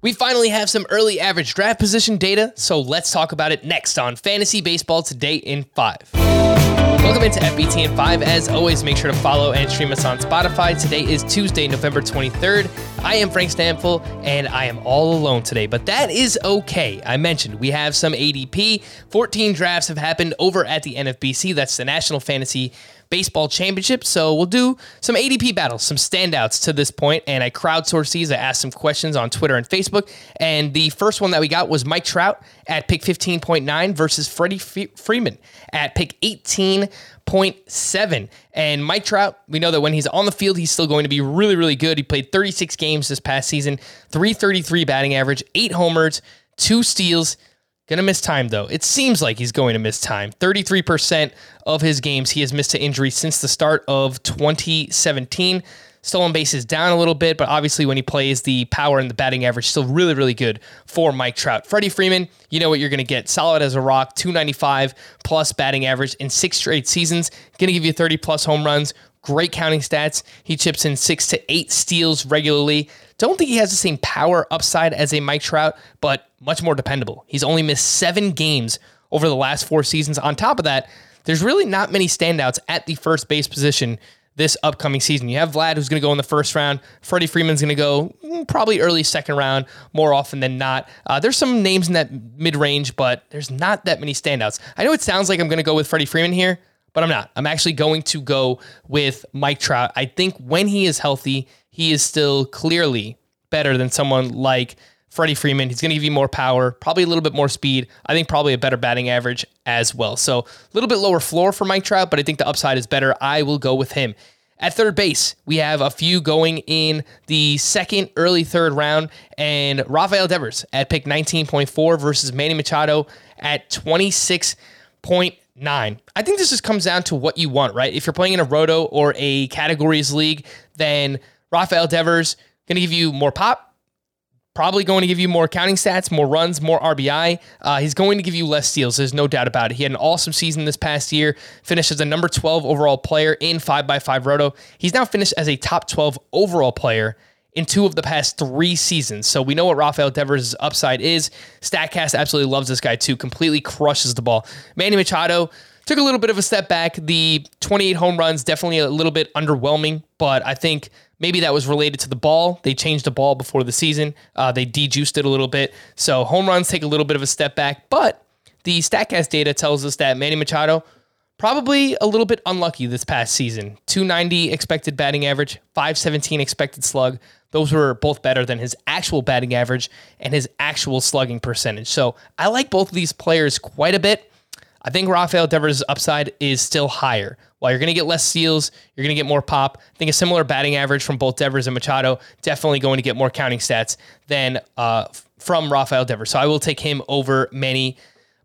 We finally have some early average draft position data, so let's talk about it next on Fantasy Baseball Today in 5. Welcome into FBT in 5. As always, make sure to follow and stream us on Spotify. Today is Tuesday, November 23rd. I am Frank Stampfl, and I am all alone today, but that is okay. I mentioned we have some ADP. 14 drafts have happened over at the NFBC. That's the National Fantasy baseball championship. So we'll do some ADP battles, some standouts to this point, and I crowdsourced these. I asked some questions on Twitter and Facebook, and the first one that we got was Mike Trout at pick 15.9 versus Freddie Freeman at pick 18.7. And Mike Trout, we know that when he's on the field, he's still going to be really, really good. He played 36 games this past season, 333 batting average, eight homers, two steals. Gonna miss time though. It seems like he's going to miss time. 33% of his games he has missed to injury since the start of 2017. Stolen bases down a little bit, but obviously when he plays, the power and the batting average still really, really good for Mike Trout. Freddie Freeman, you know what you're going to get. Solid as a rock, 295 plus batting average in six straight seasons. Going to give you 30 plus home runs. Great counting stats. He chips in six to eight steals regularly. Don't think he has the same power upside as a Mike Trout, but much more dependable. He's only missed seven games over the last four seasons. On top of that, there's really not many standouts at the first base position this upcoming season. You have Vlad, who's going to go in the first round. Freddie Freeman's going to go mm, probably early second round more often than not. Uh, there's some names in that mid range, but there's not that many standouts. I know it sounds like I'm going to go with Freddie Freeman here, but I'm not. I'm actually going to go with Mike Trout. I think when he is healthy, he is still clearly better than someone like Freddie Freeman. He's going to give you more power, probably a little bit more speed. I think probably a better batting average as well. So a little bit lower floor for Mike Trout, but I think the upside is better. I will go with him. At third base, we have a few going in the second, early third round, and Rafael Devers at pick 19.4 versus Manny Machado at 26.9. I think this just comes down to what you want, right? If you're playing in a roto or a categories league, then Rafael Devers going to give you more pop, probably going to give you more counting stats, more runs, more RBI. Uh, he's going to give you less steals. There's no doubt about it. He had an awesome season this past year, finished as a number 12 overall player in 5x5 Roto. He's now finished as a top 12 overall player in two of the past three seasons. So we know what Rafael Devers' upside is. StatCast absolutely loves this guy too, completely crushes the ball. Manny Machado took a little bit of a step back. The 28 home runs, definitely a little bit underwhelming, but I think Maybe that was related to the ball. They changed the ball before the season. Uh, they dejuiced it a little bit. So home runs take a little bit of a step back. But the StatCast data tells us that Manny Machado probably a little bit unlucky this past season. 290 expected batting average, 517 expected slug. Those were both better than his actual batting average and his actual slugging percentage. So I like both of these players quite a bit. I think Rafael Devers' upside is still higher. While you're going to get less steals, you're going to get more pop. I think a similar batting average from both Devers and Machado, definitely going to get more counting stats than uh, from Rafael Devers. So I will take him over Manny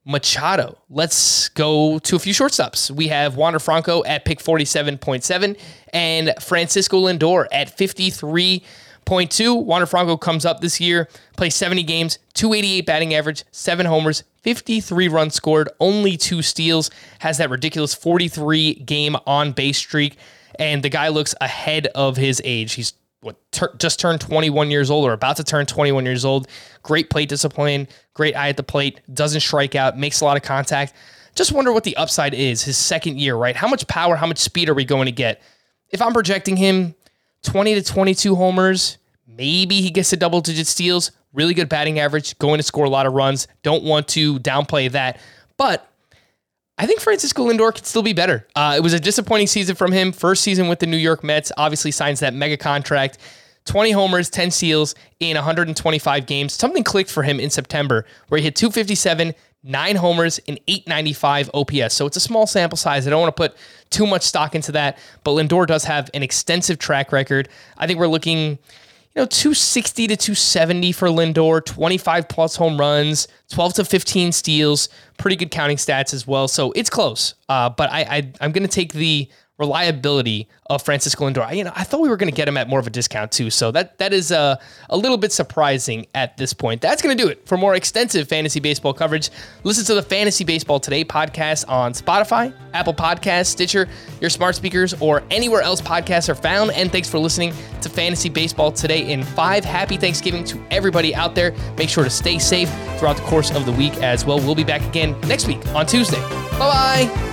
Machado. Let's go to a few shortstops. We have Wander Franco at pick 47.7 and Francisco Lindor at 53. Point two, Wander Franco comes up this year, plays 70 games, 288 batting average, seven homers, 53 runs scored, only two steals, has that ridiculous 43 game on base streak, and the guy looks ahead of his age. He's what ter- just turned 21 years old or about to turn 21 years old. Great plate discipline, great eye at the plate, doesn't strike out, makes a lot of contact. Just wonder what the upside is his second year, right? How much power, how much speed are we going to get? If I'm projecting him 20 to 22 homers. Maybe he gets to double digit steals. Really good batting average, going to score a lot of runs. Don't want to downplay that. But I think Francisco Lindor could still be better. Uh, it was a disappointing season from him. First season with the New York Mets, obviously signs that mega contract. 20 homers, 10 steals in 125 games. Something clicked for him in September where he hit 257, nine homers, and 895 OPS. So it's a small sample size. I don't want to put too much stock into that, but Lindor does have an extensive track record. I think we're looking, you know, 260 to 270 for Lindor, 25 plus home runs, 12 to 15 steals, pretty good counting stats as well. So it's close. Uh, but I, I I'm going to take the reliability of Francisco Lindor. You know, I thought we were going to get him at more of a discount too. So that that is uh, a little bit surprising at this point. That's going to do it for more extensive fantasy baseball coverage. Listen to the Fantasy Baseball Today podcast on Spotify, Apple Podcasts, Stitcher, your smart speakers, or anywhere else podcasts are found. And thanks for listening to Fantasy Baseball Today in five. Happy Thanksgiving to everybody out there. Make sure to stay safe throughout the course of the week as well. We'll be back again next week on Tuesday. Bye bye.